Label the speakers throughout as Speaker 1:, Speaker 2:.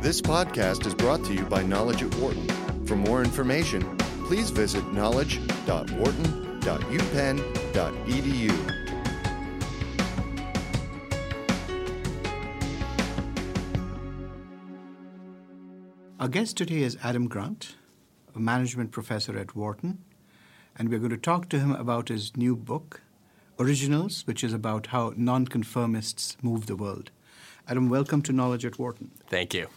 Speaker 1: This podcast is brought to you by Knowledge at Wharton. For more information, please visit knowledge.wharton.upenn.edu.
Speaker 2: Our guest today is Adam Grant, a management professor at Wharton, and we're going to talk to him about his new book, Originals, which is about how nonconformists move the world. Adam, welcome to Knowledge at Wharton.
Speaker 3: Thank you.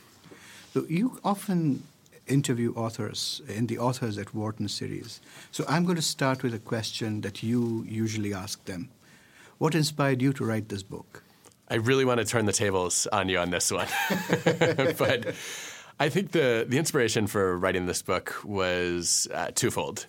Speaker 2: So you often interview authors in the Authors at Wharton series. So I'm going to start with a question that you usually ask them. What inspired you to write this book?
Speaker 3: I really want to turn the tables on you on this one. but I think the, the inspiration for writing this book was uh, twofold.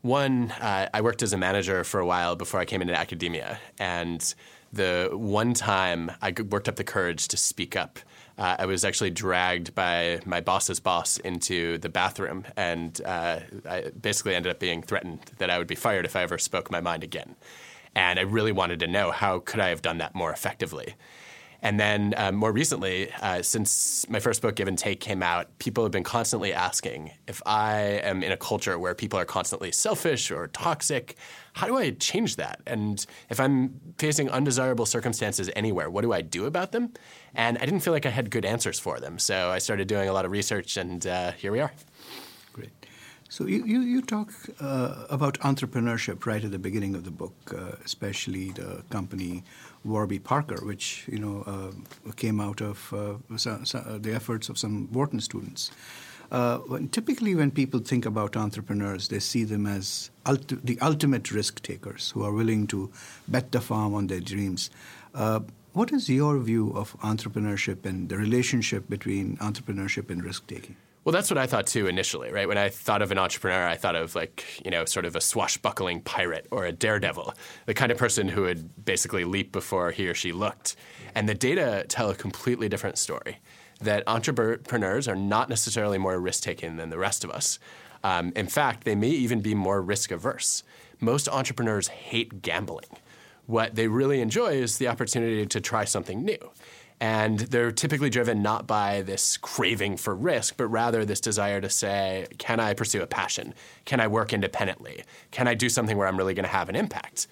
Speaker 3: One, uh, I worked as a manager for a while before I came into academia. And the one time I worked up the courage to speak up, uh, I was actually dragged by my boss's boss into the bathroom. And uh, I basically ended up being threatened that I would be fired if I ever spoke my mind again. And I really wanted to know how could I have done that more effectively. And then uh, more recently, uh, since my first book, Give and Take, came out, people have been constantly asking if I am in a culture where people are constantly selfish or toxic, how do I change that? And if I'm facing undesirable circumstances anywhere, what do I do about them? And I didn't feel like I had good answers for them. So I started doing a lot of research, and uh, here we are.
Speaker 2: Great. So you, you, you talk uh, about entrepreneurship right at the beginning of the book, uh, especially the company Warby Parker, which you know uh, came out of uh, so, so the efforts of some Wharton students. Uh, when, typically, when people think about entrepreneurs, they see them as the ultimate risk takers who are willing to bet the farm on their dreams. Uh, what is your view of entrepreneurship and the relationship between entrepreneurship and risk taking?
Speaker 3: Well, that's what I thought too initially, right? When I thought of an entrepreneur, I thought of like, you know, sort of a swashbuckling pirate or a daredevil, the kind of person who would basically leap before he or she looked. And the data tell a completely different story that entrepreneurs are not necessarily more risk taking than the rest of us. Um, in fact, they may even be more risk averse. Most entrepreneurs hate gambling. What they really enjoy is the opportunity to try something new. And they're typically driven not by this craving for risk, but rather this desire to say, can I pursue a passion? Can I work independently? Can I do something where I'm really going to have an impact?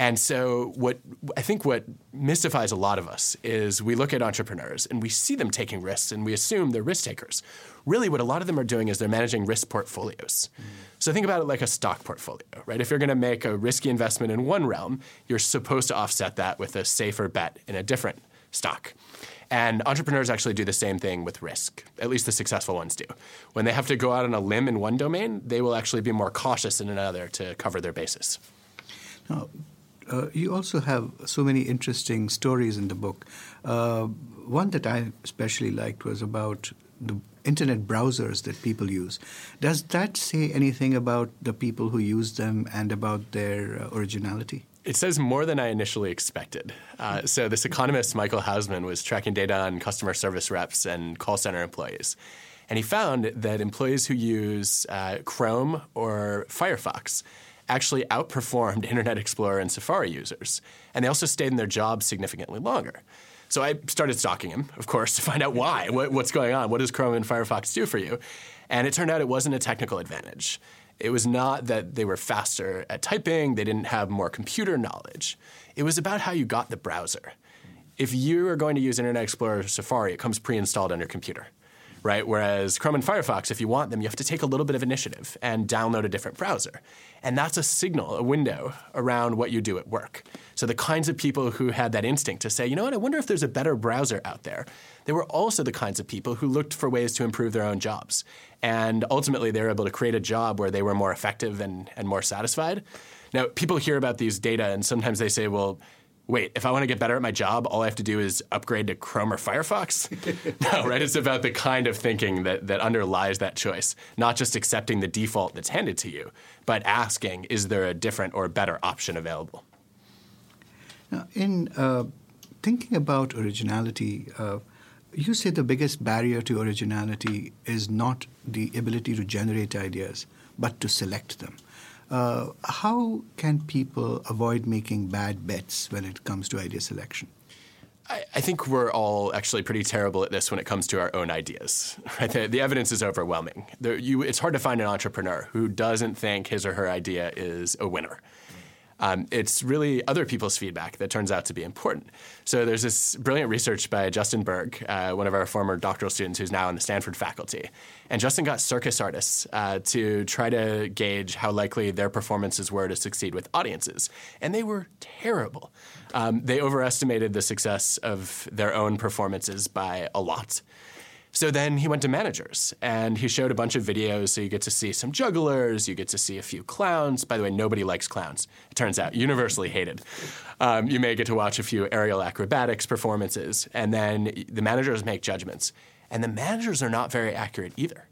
Speaker 3: And so, what I think what mystifies a lot of us is we look at entrepreneurs and we see them taking risks and we assume they're risk takers. Really, what a lot of them are doing is they're managing risk portfolios. Mm. So, think about it like a stock portfolio, right? If you're going to make a risky investment in one realm, you're supposed to offset that with a safer bet in a different stock. And entrepreneurs actually do the same thing with risk. At least the successful ones do. When they have to go out on a limb in one domain, they will actually be more cautious in another to cover their bases.
Speaker 2: Now, uh, you also have so many interesting stories in the book. Uh, one that I especially liked was about the internet browsers that people use. Does that say anything about the people who use them and about their uh, originality?
Speaker 3: It says more than I initially expected. Uh, so, this economist, Michael Housman, was tracking data on customer service reps and call center employees. And he found that employees who use uh, Chrome or Firefox actually outperformed Internet Explorer and Safari users. And they also stayed in their jobs significantly longer. So I started stalking him, of course, to find out why. What, what's going on? What does Chrome and Firefox do for you? And it turned out it wasn't a technical advantage. It was not that they were faster at typing, they didn't have more computer knowledge. It was about how you got the browser. If you are going to use Internet Explorer or Safari, it comes pre installed on your computer. Right? Whereas Chrome and Firefox, if you want them, you have to take a little bit of initiative and download a different browser. And that's a signal, a window around what you do at work. So the kinds of people who had that instinct to say, you know what, I wonder if there's a better browser out there, they were also the kinds of people who looked for ways to improve their own jobs. And ultimately, they were able to create a job where they were more effective and, and more satisfied. Now, people hear about these data, and sometimes they say, well, wait, if I want to get better at my job, all I have to do is upgrade to Chrome or Firefox? no, right? It's about the kind of thinking that, that underlies that choice, not just accepting the default that's handed to you, but asking, is there a different or better option available?
Speaker 2: Now, in uh, thinking about originality, uh, you say the biggest barrier to originality is not the ability to generate ideas, but to select them. Uh, how can people avoid making bad bets when it comes to idea selection?
Speaker 3: I, I think we're all actually pretty terrible at this when it comes to our own ideas. Right? The, the evidence is overwhelming. The, you, it's hard to find an entrepreneur who doesn't think his or her idea is a winner. Um, it's really other people's feedback that turns out to be important. So there's this brilliant research by Justin Berg, uh, one of our former doctoral students who's now in the Stanford faculty. And Justin got circus artists uh, to try to gauge how likely their performances were to succeed with audiences. And they were terrible. Um, they overestimated the success of their own performances by a lot. So then he went to managers and he showed a bunch of videos. So you get to see some jugglers, you get to see a few clowns. By the way, nobody likes clowns, it turns out, universally hated. Um, you may get to watch a few aerial acrobatics performances. And then the managers make judgments. And the managers are not very accurate either.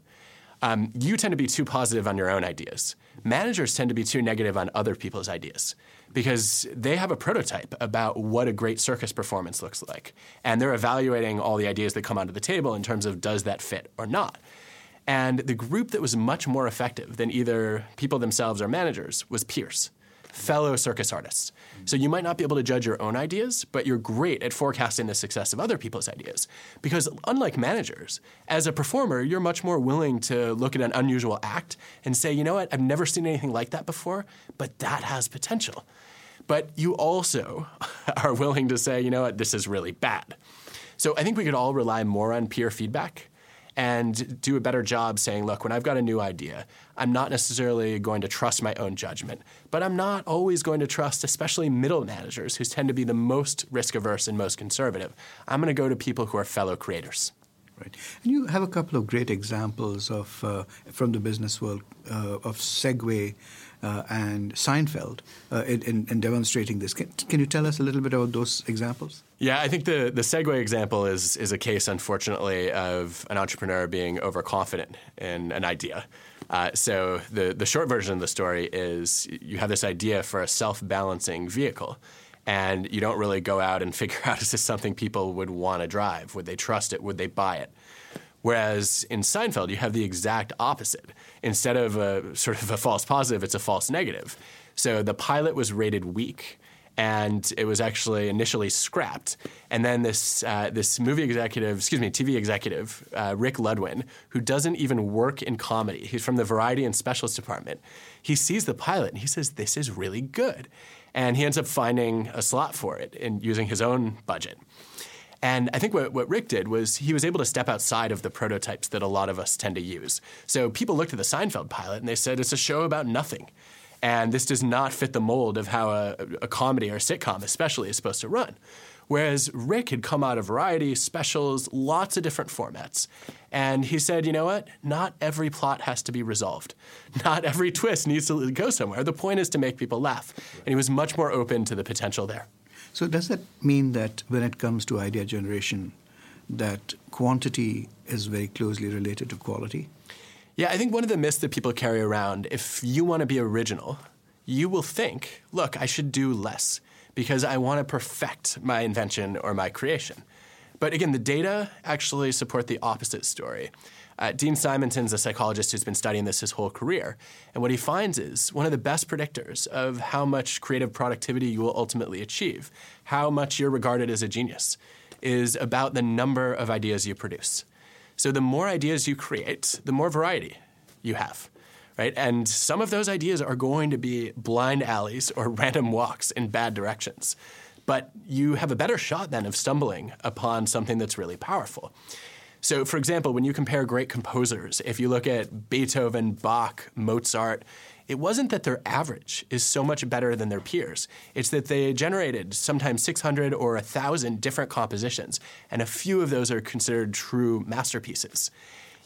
Speaker 3: Um, you tend to be too positive on your own ideas. Managers tend to be too negative on other people's ideas because they have a prototype about what a great circus performance looks like. And they're evaluating all the ideas that come onto the table in terms of does that fit or not. And the group that was much more effective than either people themselves or managers was peers fellow circus artists. So you might not be able to judge your own ideas, but you're great at forecasting the success of other people's ideas. Because unlike managers, as a performer, you're much more willing to look at an unusual act and say, you know what, I've never seen anything like that before, but that has potential. But you also are willing to say, you know what, this is really bad. So I think we could all rely more on peer feedback and do a better job saying, look, when I've got a new idea, I'm not necessarily going to trust my own judgment, but I'm not always going to trust, especially middle managers who tend to be the most risk averse and most conservative. I'm going to go to people who are fellow creators.
Speaker 2: Right. And you have a couple of great examples of uh, from the business world uh, of Segway uh, and Seinfeld uh, in, in, demonstrating this. Can, can, you tell us a little bit about those examples?
Speaker 3: Yeah, I think the, the Segway example is, is a case, unfortunately, of an entrepreneur being overconfident in an idea. Uh, so the, the short version of the story is you have this idea for a self-balancing vehicle and you don't really go out and figure out is this something people would want to drive? Would they trust it? Would they buy it? Whereas in Seinfeld, you have the exact opposite. Instead of a sort of a false positive, it's a false negative. So the pilot was rated weak and it was actually initially scrapped. And then this uh, this movie executive, excuse me, TV executive, uh, Rick Ludwin, who doesn't even work in comedy, he's from the variety and specials department. He sees the pilot and he says, "This is really good," and he ends up finding a slot for it and using his own budget. And I think what, what Rick did was he was able to step outside of the prototypes that a lot of us tend to use. So people looked at the Seinfeld pilot and they said it's a show about nothing. And this does not fit the mold of how a, a comedy or a sitcom, especially, is supposed to run. Whereas Rick had come out of variety, specials, lots of different formats. And he said, you know what? Not every plot has to be resolved. Not every twist needs to go somewhere. The point is to make people laugh. And he was much more open to the potential there.
Speaker 2: So, does that mean that when it comes to idea generation, that quantity is very closely related to quality?
Speaker 3: Yeah, I think one of the myths that people carry around, if you want to be original, you will think, look, I should do less because I want to perfect my invention or my creation. But again, the data actually support the opposite story. Uh, Dean Simonton's a psychologist who's been studying this his whole career. And what he finds is one of the best predictors of how much creative productivity you will ultimately achieve, how much you're regarded as a genius, is about the number of ideas you produce. So the more ideas you create, the more variety you have. Right? And some of those ideas are going to be blind alleys or random walks in bad directions. But you have a better shot then of stumbling upon something that's really powerful. So, for example, when you compare great composers, if you look at Beethoven, Bach, Mozart, it wasn't that their average is so much better than their peers. It's that they generated sometimes 600 or 1,000 different compositions, and a few of those are considered true masterpieces.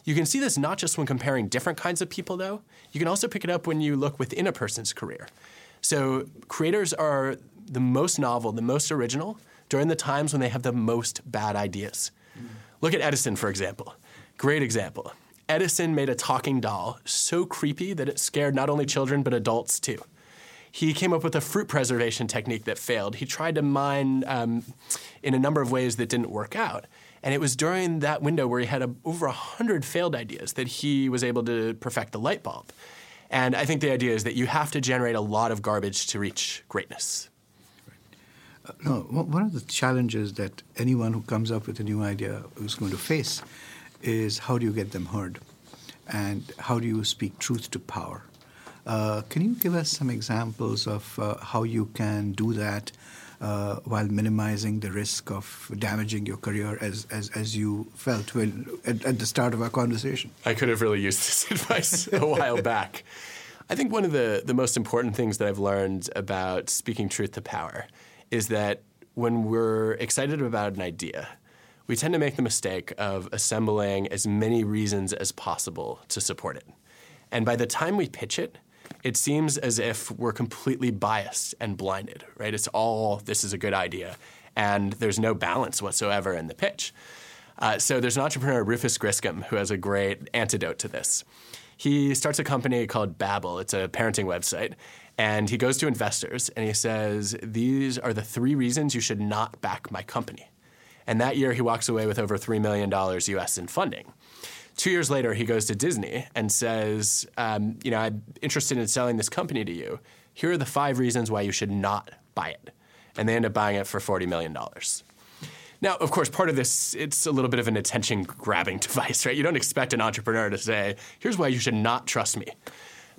Speaker 3: You can see this not just when comparing different kinds of people, though. You can also pick it up when you look within a person's career. So, creators are the most novel, the most original during the times when they have the most bad ideas. Mm. Look at Edison, for example. Great example. Edison made a talking doll so creepy that it scared not only children but adults too. He came up with a fruit preservation technique that failed. He tried to mine um, in a number of ways that didn't work out. And it was during that window where he had a, over 100 failed ideas that he was able to perfect the light bulb. And I think the idea is that you have to generate a lot of garbage to reach greatness.
Speaker 2: no, one of the challenges that anyone who comes up with a new idea is going to face is how do you get them heard? And how do you speak truth to power? Uh, can you give us some examples of uh, how you can do that uh, while minimizing the risk of damaging your career as, as, as you felt when, at, at the start of our conversation?
Speaker 3: I could have really used this advice a while back. I think one of the, the most important things that I've learned about speaking truth to power is that when we're excited about an idea, we tend to make the mistake of assembling as many reasons as possible to support it. And by the time we pitch it, it seems as if we're completely biased and blinded, right? It's all this is a good idea, and there's no balance whatsoever in the pitch. Uh, so there's an entrepreneur, Rufus Griscom, who has a great antidote to this. He starts a company called Babble. It's a parenting website. And he goes to investors and he says, These are the three reasons you should not back my company. And that year, he walks away with over $3 million US in funding. Two years later, he goes to Disney and says, um, You know, I'm interested in selling this company to you. Here are the five reasons why you should not buy it. And they end up buying it for $40 million. Now, of course, part of this, it's a little bit of an attention grabbing device, right? You don't expect an entrepreneur to say, here's why you should not trust me.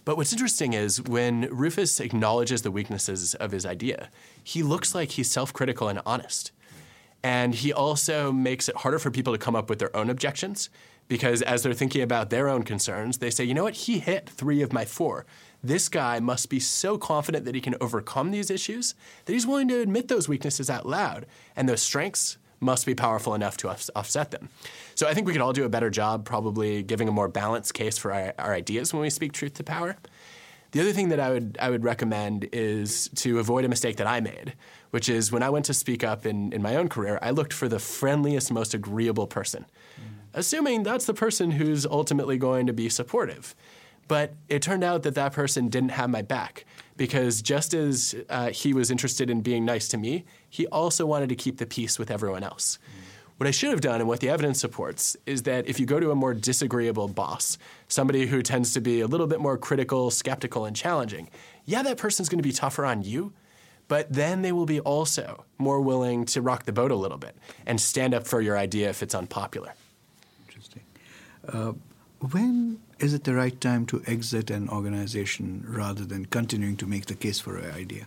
Speaker 3: But what's interesting is when Rufus acknowledges the weaknesses of his idea, he looks like he's self critical and honest. And he also makes it harder for people to come up with their own objections because as they're thinking about their own concerns, they say, you know what, he hit three of my four. This guy must be so confident that he can overcome these issues that he's willing to admit those weaknesses out loud. And those strengths must be powerful enough to offset them. So I think we could all do a better job probably giving a more balanced case for our, our ideas when we speak truth to power. The other thing that I would I would recommend is to avoid a mistake that I made, which is when I went to speak up in, in my own career, I looked for the friendliest, most agreeable person assuming that's the person who's ultimately going to be supportive. But it turned out that that person didn't have my back because just as uh, he was interested in being nice to me, he also wanted to keep the peace with everyone else. Mm. What I should have done and what the evidence supports is that if you go to a more disagreeable boss, somebody who tends to be a little bit more critical, skeptical, and challenging, yeah, that person's going to be tougher on you, but then they will be also more willing to rock the boat a little bit and stand up for your idea if it's unpopular.
Speaker 2: Uh, when is it the right time to exit an organization rather than continuing to make the case for an idea?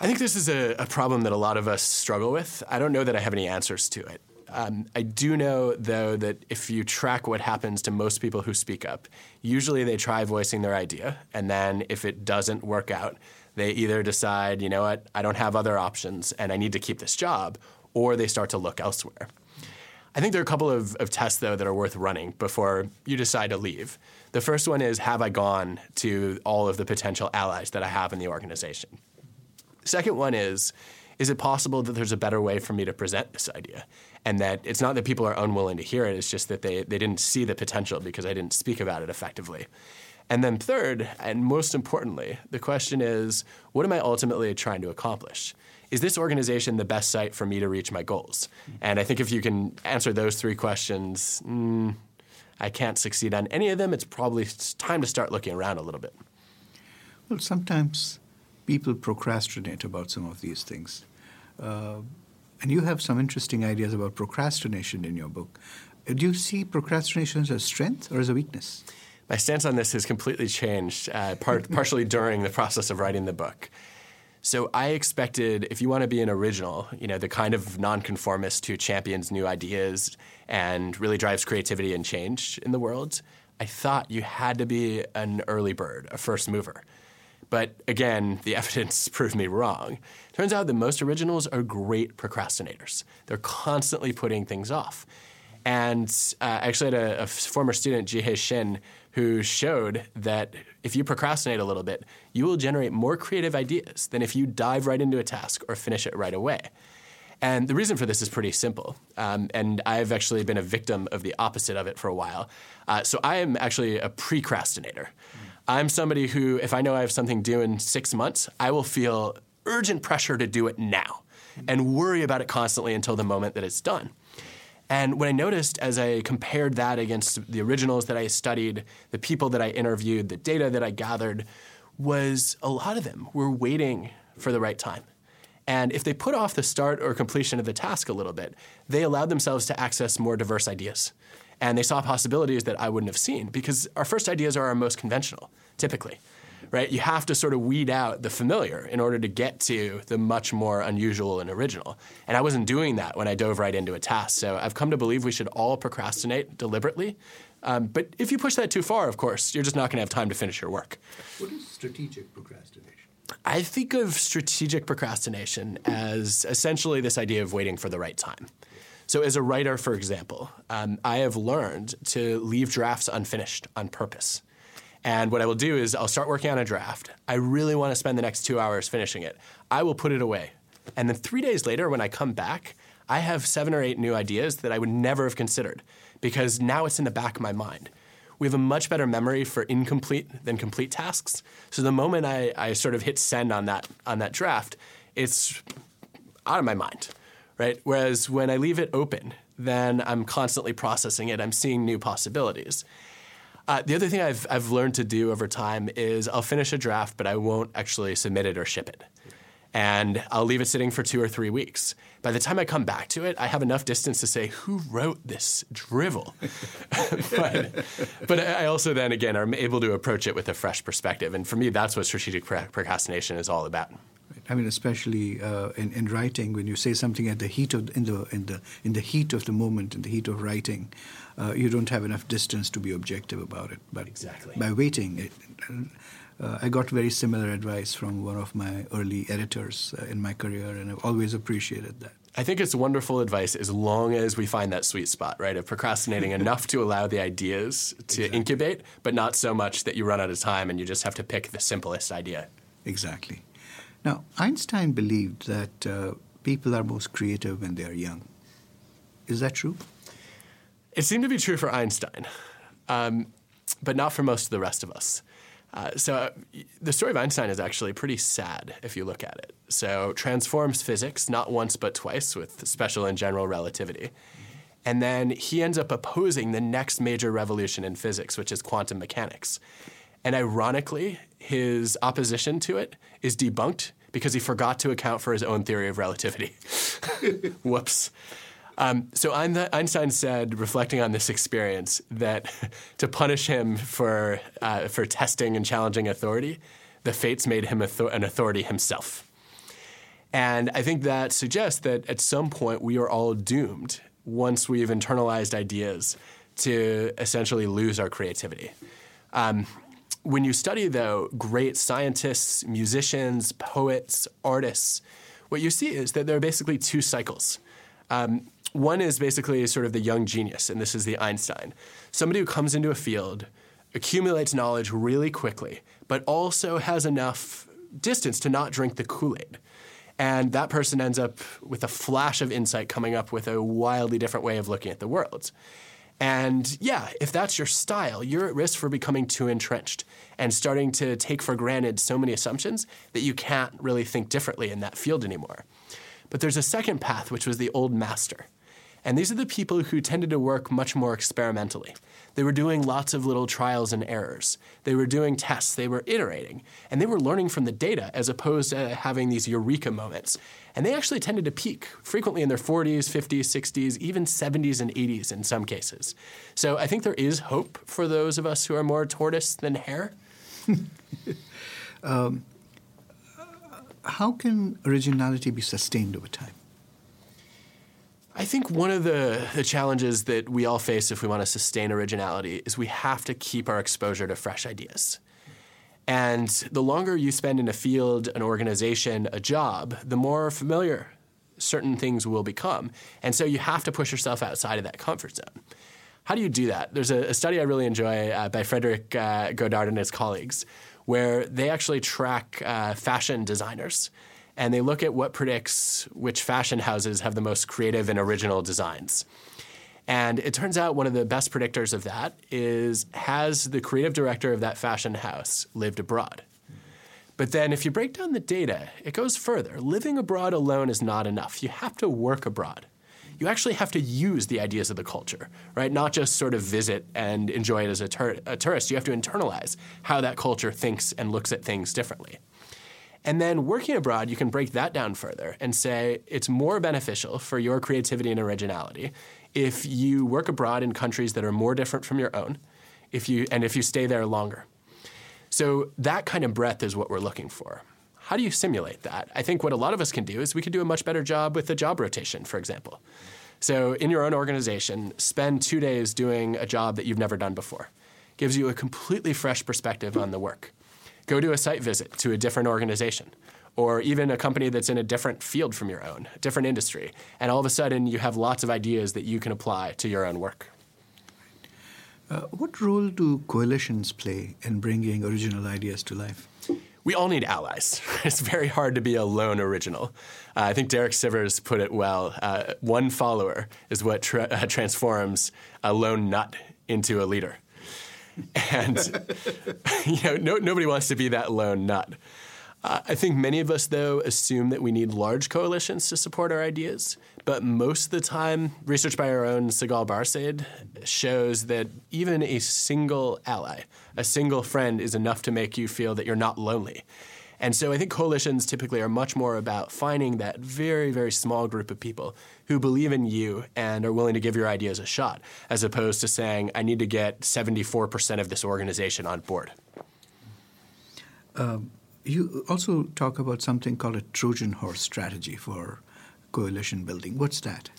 Speaker 3: I think this is a, a, problem that a lot of us struggle with. I don't know that I have any answers to it. Um, I do know, though, that if you track what happens to most people who speak up, usually they try voicing their idea, and then if it doesn't work out, they either decide, you know what, I don't have other options and I need to keep this job, or they start to look elsewhere. I think there are a couple of, of tests, though, that are worth running before you decide to leave. The first one is Have I gone to all of the potential allies that I have in the organization? Second one is Is it possible that there's a better way for me to present this idea? And that it's not that people are unwilling to hear it, it's just that they, they didn't see the potential because I didn't speak about it effectively. And then, third, and most importantly, the question is what am I ultimately trying to accomplish? Is this organization the best site for me to reach my goals? And I think if you can answer those three questions, mm, I can't succeed on any of them. It's probably time to start looking around a little bit.
Speaker 2: Well, sometimes people procrastinate about some of these things. Uh, and you have some interesting ideas about procrastination in your book. Uh, do you see procrastination as a strength or as a weakness?
Speaker 3: My stance on this has completely changed, uh, part, partially during the process of writing the book. So I expected if you want to be an original, you know, the kind of nonconformist who champions new ideas and really drives creativity and change in the world, I thought you had to be an early bird, a first mover. But again, the evidence proved me wrong. Turns out that most originals are great procrastinators. They're constantly putting things off. And uh, I actually had a, a former student, Jihae Shin, who showed that if you procrastinate a little bit, you will generate more creative ideas than if you dive right into a task or finish it right away. And the reason for this is pretty simple. Um, and I've actually been a victim of the opposite of it for a while. Uh, so I am actually a procrastinator. Mm. I'm somebody who, if I know I have something due in six months, I will feel urgent pressure to do it now mm. and worry about it constantly until the moment that it's done. And what I noticed as I compared that against the originals that I studied, the people that I interviewed, the data that I gathered, was a lot of them were waiting for the right time. And if they put off the start or completion of the task a little bit, they allowed themselves to access more diverse ideas. And they saw possibilities that I wouldn't have seen because our first ideas are our most conventional, typically. Right? You have to sort of weed out the familiar in order to get to the much more unusual and original. And I wasn't doing that when I dove right into a task. So I've come to believe we should all procrastinate deliberately. Um, but if you push that too far, of course, you're just not going to have time to finish your work.
Speaker 2: What is strategic procrastination?
Speaker 3: I think of strategic procrastination as essentially this idea of waiting for the right time. So, as a writer, for example, um, I have learned to leave drafts unfinished on purpose. And what I will do is I'll start working on a draft. I really want to spend the next two hours finishing it. I will put it away. And then three days later, when I come back, I have seven or eight new ideas that I would never have considered because now it's in the back of my mind we have a much better memory for incomplete than complete tasks. So the moment I, I sort of hit send on that on that draft, it's out of my mind, right? Whereas when I leave it open, then I'm constantly processing it. I'm seeing new possibilities. Uh, the other thing I've, I've learned to do over time is I'll finish a draft, but I won't actually submit it or ship it and I'll leave it sitting for two or three weeks. By the time I come back to it, I have enough distance to say, who wrote this drivel? but, but, I also then again am able to approach it with a fresh perspective. And for me, that's what strategic procrastination is all about.
Speaker 2: I mean, especially uh, in, in writing, when you say something at the heat of in the in the in the heat of the moment, in the heat of writing, uh, you don't have enough distance to be objective about it. But
Speaker 3: exactly.
Speaker 2: by waiting, it, uh, I got very similar advice from one of my early editors uh, in my career, and I've always appreciated that.
Speaker 3: I think it's wonderful advice as long as we find that sweet spot, right? Of procrastinating enough to allow the ideas to exactly. incubate, but not so much that you run out of time and you just have to pick the simplest idea.
Speaker 2: Exactly. Now, Einstein believed that uh, people are most creative when they are young. Is that true?
Speaker 3: It seemed to be true for Einstein, um, but not for most of the rest of us. Uh, so uh, the story of Einstein is actually pretty sad if you look at it. So transforms physics not once but twice with special and general relativity. And then he ends up opposing the next major revolution in physics, which is quantum mechanics. And ironically, his opposition to it is debunked because he forgot to account for his own theory of relativity. Whoops. Um, so Einstein said, reflecting on this experience, that to punish him for uh, for testing and challenging authority, the fates made him an authority himself. And I think that suggests that at some point we are all doomed once we've internalized ideas to essentially lose our creativity. Um, when you study, though, great scientists, musicians, poets, artists, what you see is that there are basically two cycles. Um, one is basically sort of the young genius, and this is the Einstein. Somebody who comes into a field, accumulates knowledge really quickly, but also has enough distance to not drink the Kool Aid. And that person ends up with a flash of insight coming up with a wildly different way of looking at the world. And yeah, if that's your style, you're at risk for becoming too entrenched and starting to take for granted so many assumptions that you can't really think differently in that field anymore. But there's a second path, which was the old master. And these are the people who tended to work much more experimentally. They were doing lots of little trials and errors. They were doing tests, they were iterating, and they were learning from the data as opposed to having these eureka moments. And they actually tended to peak frequently in their 40s, 50s, 60s, even 70s and 80s in some cases. So I think there is hope for those of us who are more tortoise than hare. um,
Speaker 2: how can originality be sustained over time?
Speaker 3: I think one of the, the challenges that we all face if we want to sustain originality is we have to keep our exposure to fresh ideas. And the longer you spend in a field, an organization, a job, the more familiar certain things will become. And so you have to push yourself outside of that comfort zone. How do you do that? There's a, a study I really enjoy uh, by Frederick uh, Godart and his colleagues, where they actually track uh, fashion designers and they look at what predicts which fashion houses have the most creative and original designs. And it turns out one of the best predictors of that is has the creative director of that fashion house lived abroad? But then if you break down the data, it goes further. Living abroad alone is not enough. You have to work abroad. You actually have to use the ideas of the culture, right? Not just sort of visit and enjoy it as a, tur- a tourist. You have to internalize how that culture thinks and looks at things differently. And then working abroad, you can break that down further and say it's more beneficial for your creativity and originality if you work abroad in countries that are more different from your own, if you and if you stay there longer. So that kind of breadth is what we're looking for. How do you simulate that? I think what a lot of us can do is we could do a much better job with the job rotation, for example. So in your own organization, spend two days doing a job that you've never done before. Gives you a completely fresh perspective on the work. Go do a site visit to a different organization or even a company that's in a different field from your own, a different industry. And all of a sudden, you have lots of ideas that you can apply to your own work.
Speaker 2: Uh, what role do coalitions play in bringing original ideas to life?
Speaker 3: We all need allies. It's very hard to be a lone original. Uh, I think Derek Sivers put it well. Uh, one follower is what tra- uh, transforms a lone nut into a leader. And you know, no, nobody wants to be that lone nut. Uh, I think many of us, though, assume that we need large coalitions to support our ideas. But most of the time, research by our own Sigal Barsade shows that even a single ally, a single friend, is enough to make you feel that you're not lonely. And so I think coalitions typically are much more about finding that very, very small group of people who believe in you and are willing to give your ideas a shot, as opposed to saying, I need to get 74% of this organization on board.
Speaker 2: Um, you also talk about something called a Trojan horse strategy for coalition building. What's that?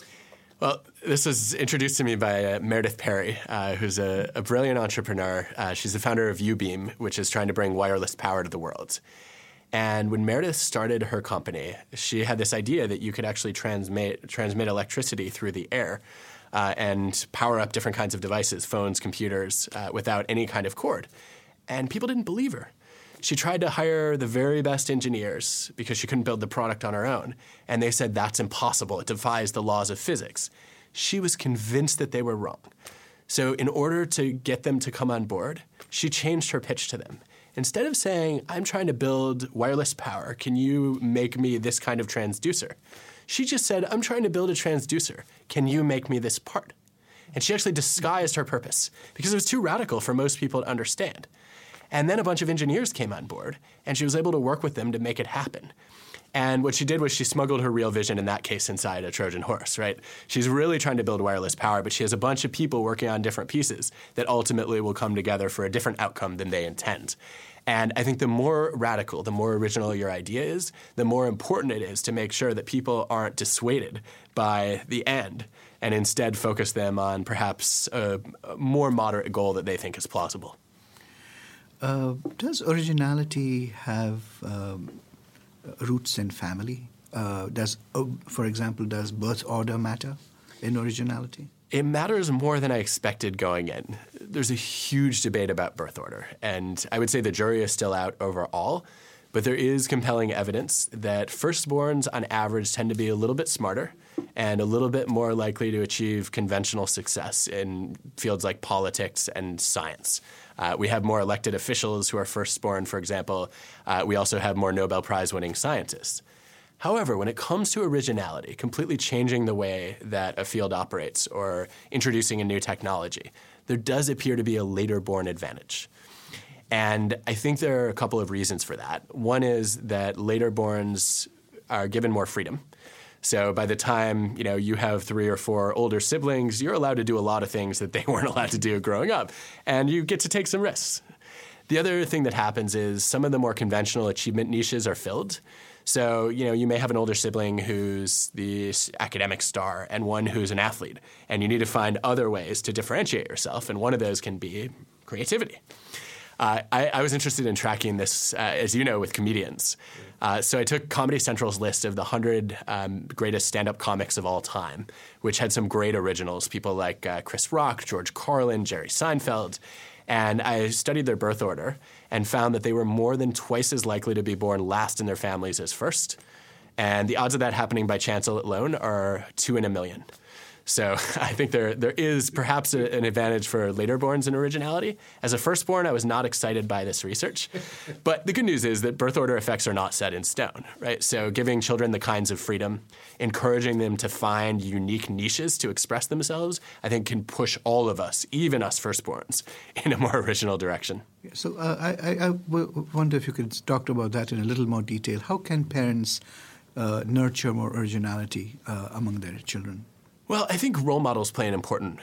Speaker 3: Well, this was introduced to me by uh, Meredith Perry, uh, who's a, a, brilliant entrepreneur. Uh, she's the founder of uBeam, which is trying to bring wireless power to the world. And when Meredith started her company, she had this idea that you could actually transmit transmit electricity through the air uh, and power up different kinds of devices, phones, computers, uh, without any kind of cord. And people didn't believe her. She tried to hire the very best engineers because she couldn't build the product on her own. And they said that's impossible. It defies the laws of physics. She was convinced that they were wrong. So, in order to get them to come on board, she changed her pitch to them. Instead of saying, I'm trying to build wireless power, can you make me this kind of transducer? She just said, I'm trying to build a transducer. Can you make me this part? And she actually disguised her purpose because it was too radical for most people to understand. And then a bunch of engineers came on board, and she was able to work with them to make it happen. And what she did was she smuggled her real vision, in that case, inside a Trojan horse, right? She's really trying to build wireless power, but she has a bunch of people working on different pieces that ultimately will come together for a different outcome than they intend. And I think the more radical, the more original your idea is, the more important it is to make sure that people aren't dissuaded by the end and instead focus them on perhaps a, more moderate goal that they think is plausible.
Speaker 2: Uh, does originality have um, roots in family? Uh, does, uh, for example, does birth order matter in originality?
Speaker 3: It matters more than I expected going in. There's a huge debate about birth order, and I would say the jury is still out overall. But there is compelling evidence that firstborns, on average, tend to be a little bit smarter and a little bit more likely to achieve conventional success in fields like politics and science. Uh, we have more elected officials who are firstborn, for example. Uh, we also have more Nobel Prize winning scientists. However, when it comes to originality, completely changing the way that a field operates or introducing a new technology, there does appear to be a later born advantage. And I think there are a couple of reasons for that. One is that later borns are given more freedom. So by the time you know you have three or four older siblings, you're allowed to do a lot of things that they weren't allowed to do growing up, and you get to take some risks. The other thing that happens is some of the more conventional achievement niches are filled. So, you know, you may have an older sibling who's the academic star and one who's an athlete, and you need to find other ways to differentiate yourself, and one of those can be creativity. Uh, I, I, was interested in tracking this, uh, as you know, with comedians. Uh, so I took Comedy Central's list of the 100 um, greatest stand up comics of all time, which had some great originals, people like uh, Chris Rock, George Carlin, Jerry Seinfeld. And I studied their birth order and found that they were more than twice as likely to be born last in their families as first. And the odds of that happening by chance alone are two in a million. So I think there there is perhaps a, an advantage for laterborns in originality. As a firstborn, I was not excited by this research, but the good news is that birth order effects are not set in stone, right? So giving children the kinds of freedom, encouraging them to find unique niches to express themselves, I think can push all of us, even us firstborns, in a more original direction.
Speaker 2: So uh, I, I, I wonder if you could talk about that in a little more detail. How can parents uh, nurture more originality uh, among their children?
Speaker 3: Well, I think role models play an important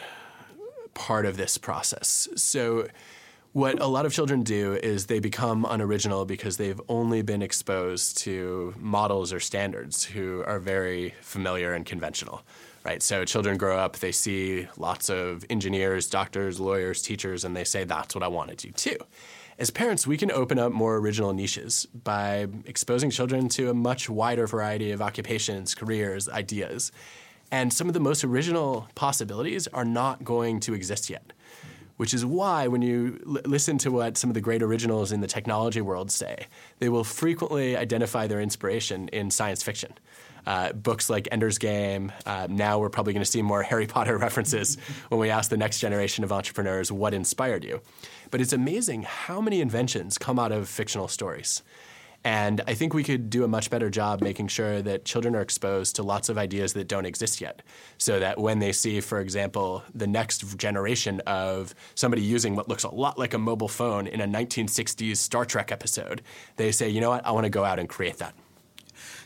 Speaker 3: part of this process. So, what a lot of children do is they become unoriginal because they've only been exposed to models or standards who are very familiar and conventional, right? So, children grow up, they see lots of engineers, doctors, lawyers, teachers, and they say, that's what I want to do too. As parents, we can open up more original niches by exposing children to a much wider variety of occupations, careers, ideas. And some of the most original possibilities are not going to exist yet, which is why when you l- listen to what some of the great originals in the technology world say, they will frequently identify their inspiration in science fiction. Uh, books like Ender's Game. Uh, now we're probably going to see more Harry Potter references when we ask the next generation of entrepreneurs what inspired you. But it's amazing how many inventions come out of fictional stories. And I think we could do a much better job making sure that children are exposed to lots of ideas that don't exist yet. So that when they see, for example, the next generation of somebody using what looks a lot like a mobile phone in a 1960s Star Trek episode, they say, you know what, I want to go out and create that.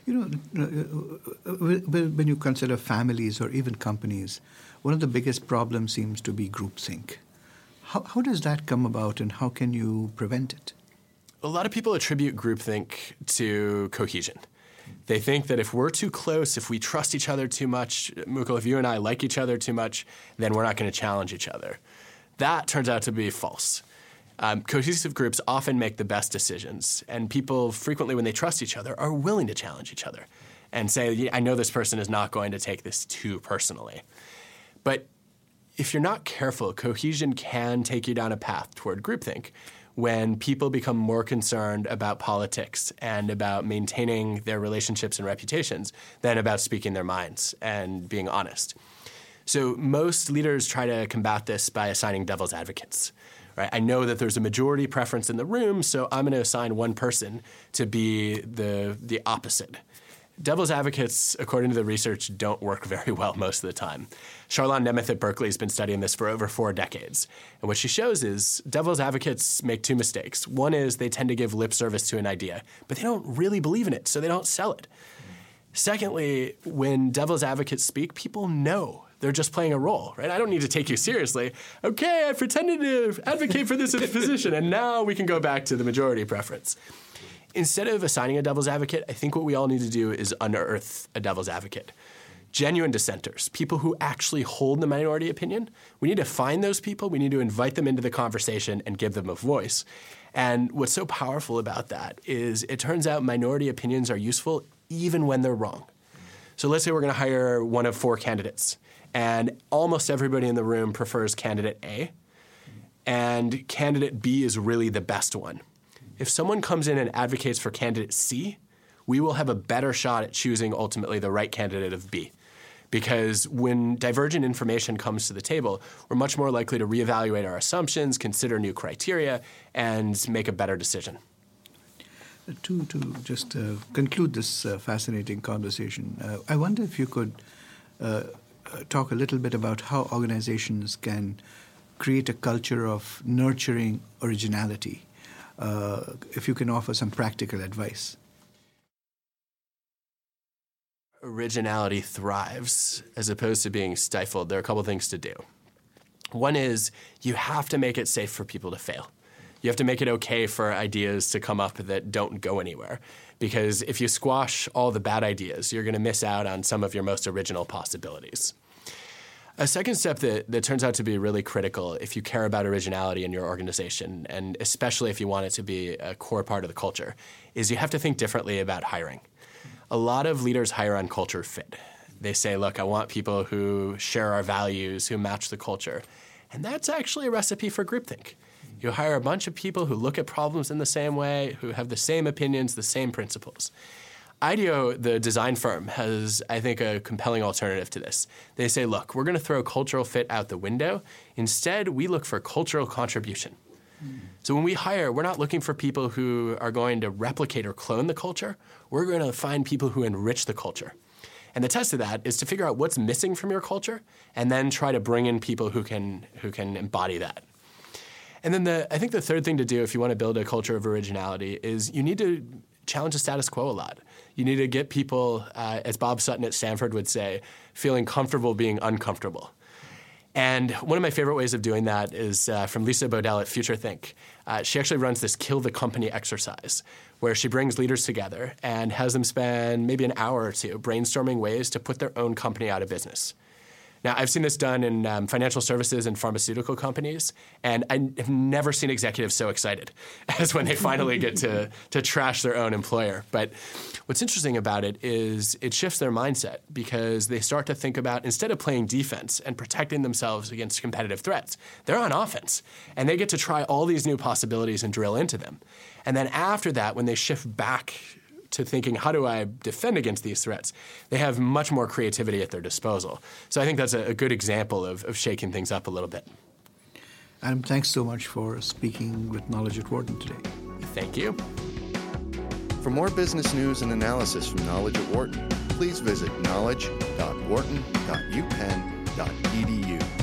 Speaker 2: You know, uh, uh, when you consider families or even companies, one of the biggest problems seems to be groupthink. How, how does that come about and how can you prevent it?
Speaker 3: A lot of people attribute groupthink to cohesion. They think that if we're too close, if we trust each other too much, Mukul, if you and I like each other too much, then we're not going to challenge each other. That turns out to be false. Um, cohesive groups often make the best decisions, and people frequently, when they trust each other, are willing to challenge each other and say, I know this person is not going to take this too personally. But if you're not careful, cohesion can take you down a path toward groupthink when people become more concerned about politics and about maintaining their relationships and reputations than about speaking their minds and being honest. So most leaders try to combat this by assigning devil's advocates. Right? I know that there's a majority preference in the room, so I'm going to assign one person to be the the opposite. Devil's advocates, according to the research, don't work very well most of the time. Charlan Nemeth at Berkeley has been studying this for over four decades. And what she shows is devil's advocates make two mistakes. One is they tend to give lip service to an idea, but they don't really believe in it, so they don't sell it. Secondly, when devil's advocates speak, people know they're just playing a role, right? I don't need to take you seriously. Okay, I pretended to advocate for this position, and now we can go back to the majority preference instead of assigning a devil's advocate, I think what we all need to do is unearth a devil's advocate. Genuine dissenters, people who actually hold the minority opinion, we need to find those people, we need to invite them into the conversation and give them a voice. And what's so powerful about that is it turns out minority opinions are useful even when they're wrong. So let's say we're going to hire one of four candidates, and almost everybody in the room prefers candidate A, and candidate B is really the best one if someone comes in and advocates for candidate C, we will have a better shot at choosing ultimately the right candidate of B. Because when divergent information comes to the table, we're much more likely to reevaluate our assumptions, consider new criteria, and make a better decision.
Speaker 2: To, to just uh, conclude this uh, fascinating conversation, uh, I wonder if you could uh, uh, talk a little bit about how organizations can create a culture of nurturing originality uh, if you can offer some practical advice.
Speaker 3: Originality thrives as opposed to being stifled. There are a couple things to do. One is you have to make it safe for people to fail. You have to make it okay for ideas to come up that don't go anywhere. Because if you squash all the bad ideas, you're going to miss out on some of your most original possibilities. A second step that, that turns out to be really critical if you care about originality in your organization, and especially if you want it to be a core part of the culture, is you have to think differently about hiring. A lot of leaders hire on culture fit. They say, look, I want people who share our values, who match the culture. And that's actually a recipe for groupthink. You hire a bunch of people who look at problems in the same way, who have the same opinions, the same principles. IDEO, the design firm, has, I think, a compelling alternative to this. They say, look, we're going to throw cultural fit out the window. Instead, we look for cultural contribution. Mm. So when we hire, we're not looking for people who are going to replicate or clone the culture. We're going to find people who enrich the culture. And the test of that is to figure out what's missing from your culture and then try to bring in people who can, who can embody that. And then the, I think the third thing to do if you want to build a culture of originality is you need to challenge the status quo a lot. You need to get people, uh, as Bob Sutton at Stanford would say, feeling comfortable being uncomfortable. And one of my favorite ways of doing that is uh, from Lisa Bodell at Future Think. Uh, she actually runs this kill the company exercise where she brings leaders together and has them spend maybe an hour or two brainstorming ways to put their own company out of business. Now, I've seen this done in um, financial services and pharmaceutical companies, and I have never seen executives so excited as when they finally get to, to trash their own employer. But what's interesting about it is it shifts their mindset because they start to think about instead of playing defense and protecting themselves against competitive threats, they're on offense, and they get to try all these new possibilities and drill into them. And then after that, when they shift back to thinking, how do I defend against these threats? They have much more creativity at their disposal. So I think that's a, a good example of, of shaking things up a little bit.
Speaker 2: Adam, thanks so much for speaking with Knowledge at Wharton today.
Speaker 3: Thank you.
Speaker 1: For more business news and analysis from Knowledge at Wharton, please visit knowledge.wharton.upenn.edu